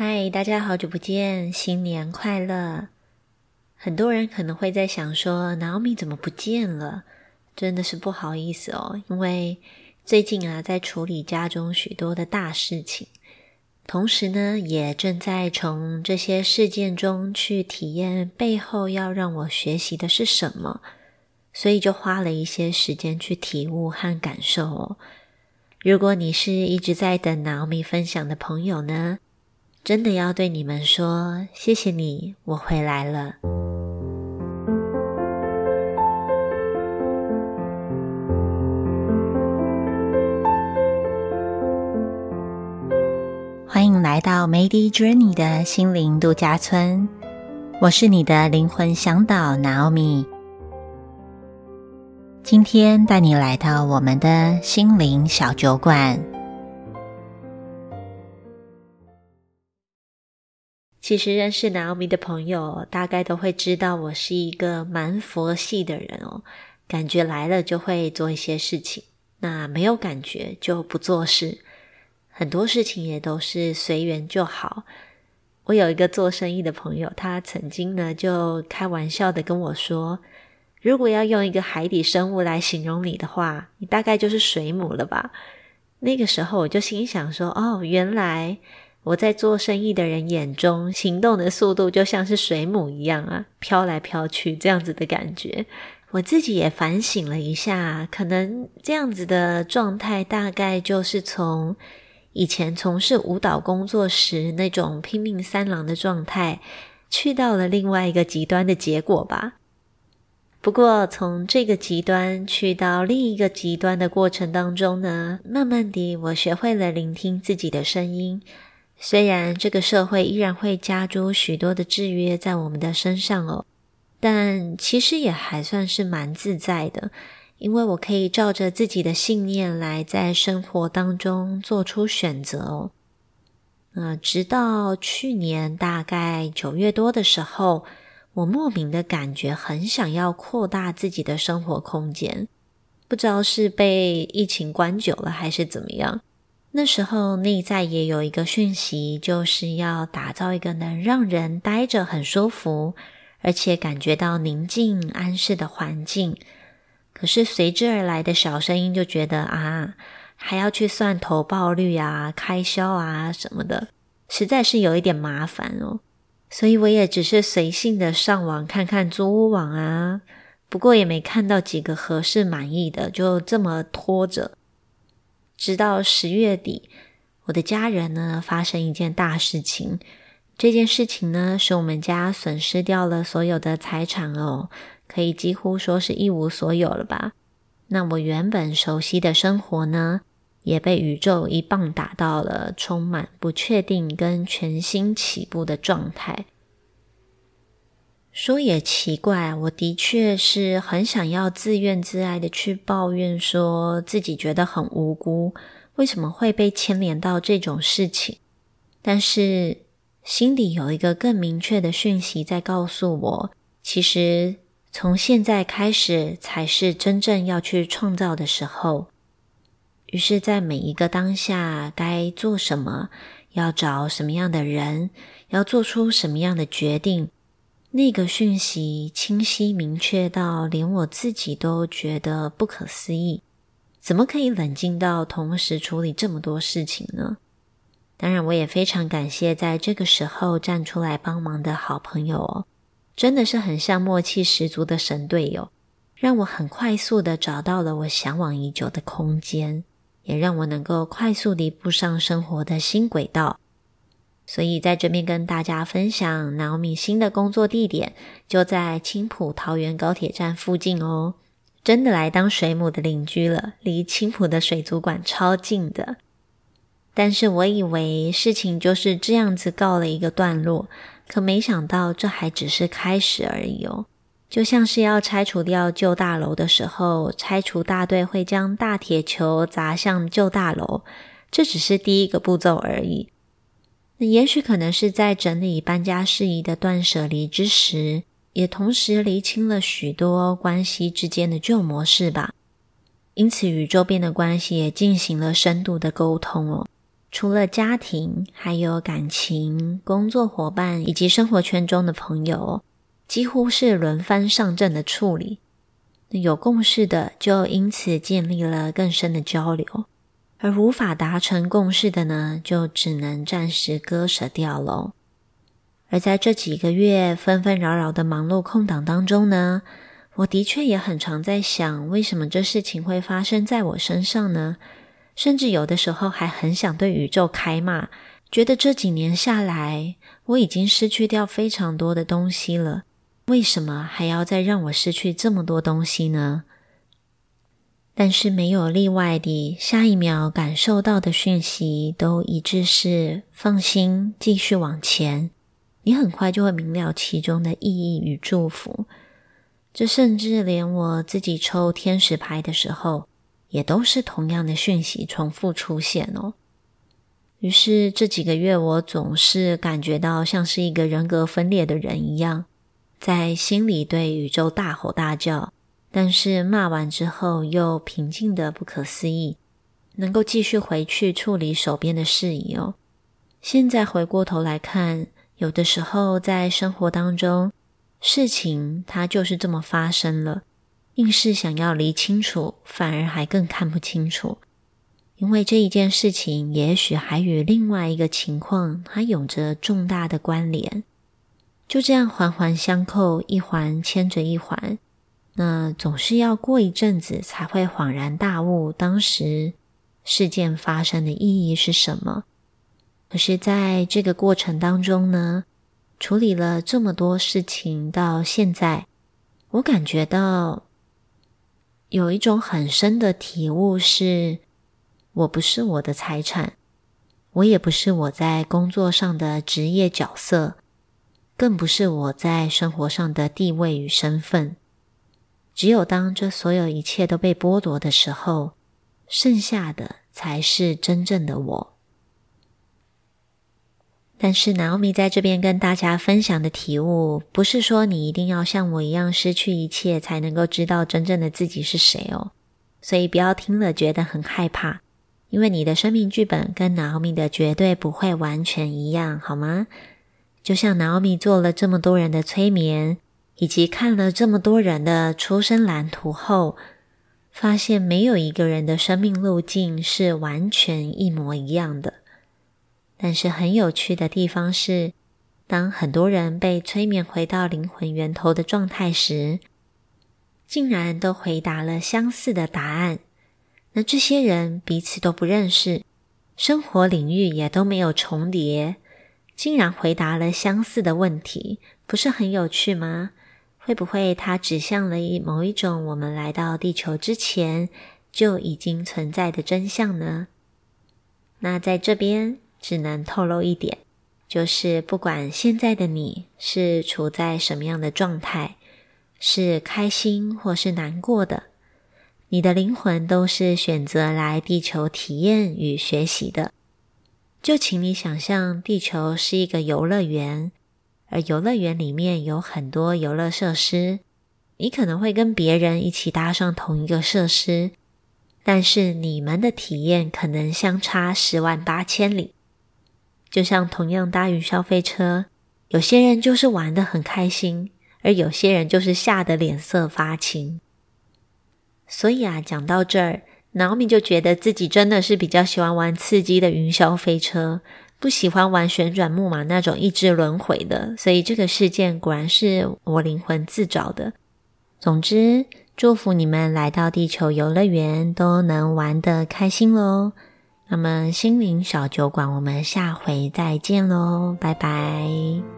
嗨，大家好久不见，新年快乐！很多人可能会在想说，Naomi 怎么不见了？真的是不好意思哦，因为最近啊，在处理家中许多的大事情，同时呢，也正在从这些事件中去体验背后要让我学习的是什么，所以就花了一些时间去体悟和感受哦。如果你是一直在等 Naomi 分享的朋友呢？真的要对你们说，谢谢你，我回来了。欢迎来到 Mady Journey 的心灵度假村，我是你的灵魂向导 Naomi。今天带你来到我们的心灵小酒馆。其实认识 Naomi 的朋友，大概都会知道我是一个蛮佛系的人哦。感觉来了就会做一些事情，那没有感觉就不做事。很多事情也都是随缘就好。我有一个做生意的朋友，他曾经呢就开玩笑的跟我说：“如果要用一个海底生物来形容你的话，你大概就是水母了吧？”那个时候我就心想说：“哦，原来。”我在做生意的人眼中，行动的速度就像是水母一样啊，飘来飘去这样子的感觉。我自己也反省了一下，可能这样子的状态，大概就是从以前从事舞蹈工作时那种拼命三郎的状态，去到了另外一个极端的结果吧。不过，从这个极端去到另一个极端的过程当中呢，慢慢地，我学会了聆听自己的声音。虽然这个社会依然会加诸许多的制约在我们的身上哦，但其实也还算是蛮自在的，因为我可以照着自己的信念来在生活当中做出选择哦。呃，直到去年大概九月多的时候，我莫名的感觉很想要扩大自己的生活空间，不知道是被疫情关久了还是怎么样。那时候内在也有一个讯息，就是要打造一个能让人待着很舒服，而且感觉到宁静安适的环境。可是随之而来的小声音就觉得啊，还要去算投报率啊、开销啊什么的，实在是有一点麻烦哦。所以我也只是随性的上网看看租屋网啊，不过也没看到几个合适满意的，就这么拖着。直到十月底，我的家人呢发生一件大事情。这件事情呢，使我们家损失掉了所有的财产哦，可以几乎说是一无所有了吧。那我原本熟悉的生活呢，也被宇宙一棒打到了充满不确定跟全新起步的状态。说也奇怪，我的确是很想要自怨自艾的去抱怨，说自己觉得很无辜，为什么会被牵连到这种事情？但是心里有一个更明确的讯息在告诉我，其实从现在开始才是真正要去创造的时候。于是，在每一个当下，该做什么，要找什么样的人，要做出什么样的决定。那个讯息清晰明确到连我自己都觉得不可思议，怎么可以冷静到同时处理这么多事情呢？当然，我也非常感谢在这个时候站出来帮忙的好朋友哦，真的是很像默契十足的神队友，让我很快速的找到了我向往已久的空间，也让我能够快速地步上生活的新轨道。所以在这边跟大家分享，Naomi 新的工作地点就在青浦桃园高铁站附近哦，真的来当水母的邻居了，离青浦的水族馆超近的。但是我以为事情就是这样子告了一个段落，可没想到这还只是开始而已哦。就像是要拆除掉旧大楼的时候，拆除大队会将大铁球砸向旧大楼，这只是第一个步骤而已。那也许可能是在整理搬家事宜的断舍离之时，也同时厘清了许多关系之间的旧模式吧。因此，与周边的关系也进行了深度的沟通哦。除了家庭，还有感情、工作伙伴以及生活圈中的朋友，几乎是轮番上阵的处理。有共识的，就因此建立了更深的交流；而无法达成共识的呢，就只能暂时割舍掉喽。而在这几个月纷纷扰扰的忙碌空档当中呢，我的确也很常在想，为什么这事情会发生在我身上呢？甚至有的时候还很想对宇宙开骂，觉得这几年下来，我已经失去掉非常多的东西了，为什么还要再让我失去这么多东西呢？但是没有例外的，下一秒感受到的讯息都一致是放心，继续往前。你很快就会明了其中的意义与祝福。这甚至连我自己抽天使牌的时候。也都是同样的讯息重复出现哦。于是这几个月，我总是感觉到像是一个人格分裂的人一样，在心里对宇宙大吼大叫，但是骂完之后又平静的不可思议，能够继续回去处理手边的事宜哦。现在回过头来看，有的时候在生活当中，事情它就是这么发生了。硬是想要理清楚，反而还更看不清楚，因为这一件事情也许还与另外一个情况还有着重大的关联，就这样环环相扣，一环牵着一环，那总是要过一阵子才会恍然大悟，当时事件发生的意义是什么。可是，在这个过程当中呢，处理了这么多事情，到现在，我感觉到。有一种很深的体悟是：我不是我的财产，我也不是我在工作上的职业角色，更不是我在生活上的地位与身份。只有当这所有一切都被剥夺的时候，剩下的才是真正的我。但是，南欧米在这边跟大家分享的体悟，不是说你一定要像我一样失去一切，才能够知道真正的自己是谁哦。所以，不要听了觉得很害怕，因为你的生命剧本跟南欧米的绝对不会完全一样，好吗？就像南欧米做了这么多人的催眠，以及看了这么多人的出生蓝图后，发现没有一个人的生命路径是完全一模一样的。但是很有趣的地方是，当很多人被催眠回到灵魂源头的状态时，竟然都回答了相似的答案。那这些人彼此都不认识，生活领域也都没有重叠，竟然回答了相似的问题，不是很有趣吗？会不会它指向了一某一种我们来到地球之前就已经存在的真相呢？那在这边。只能透露一点，就是不管现在的你是处在什么样的状态，是开心或是难过的，你的灵魂都是选择来地球体验与学习的。就请你想象，地球是一个游乐园，而游乐园里面有很多游乐设施，你可能会跟别人一起搭上同一个设施，但是你们的体验可能相差十万八千里。就像同样搭云霄飞车，有些人就是玩的很开心，而有些人就是吓得脸色发青。所以啊，讲到这儿，Naomi 就觉得自己真的是比较喜欢玩刺激的云霄飞车，不喜欢玩旋转木马那种一直轮回的。所以这个事件果然是我灵魂自找的。总之，祝福你们来到地球游乐园都能玩得开心喽！那么，心灵小酒馆，我们下回再见喽，拜拜。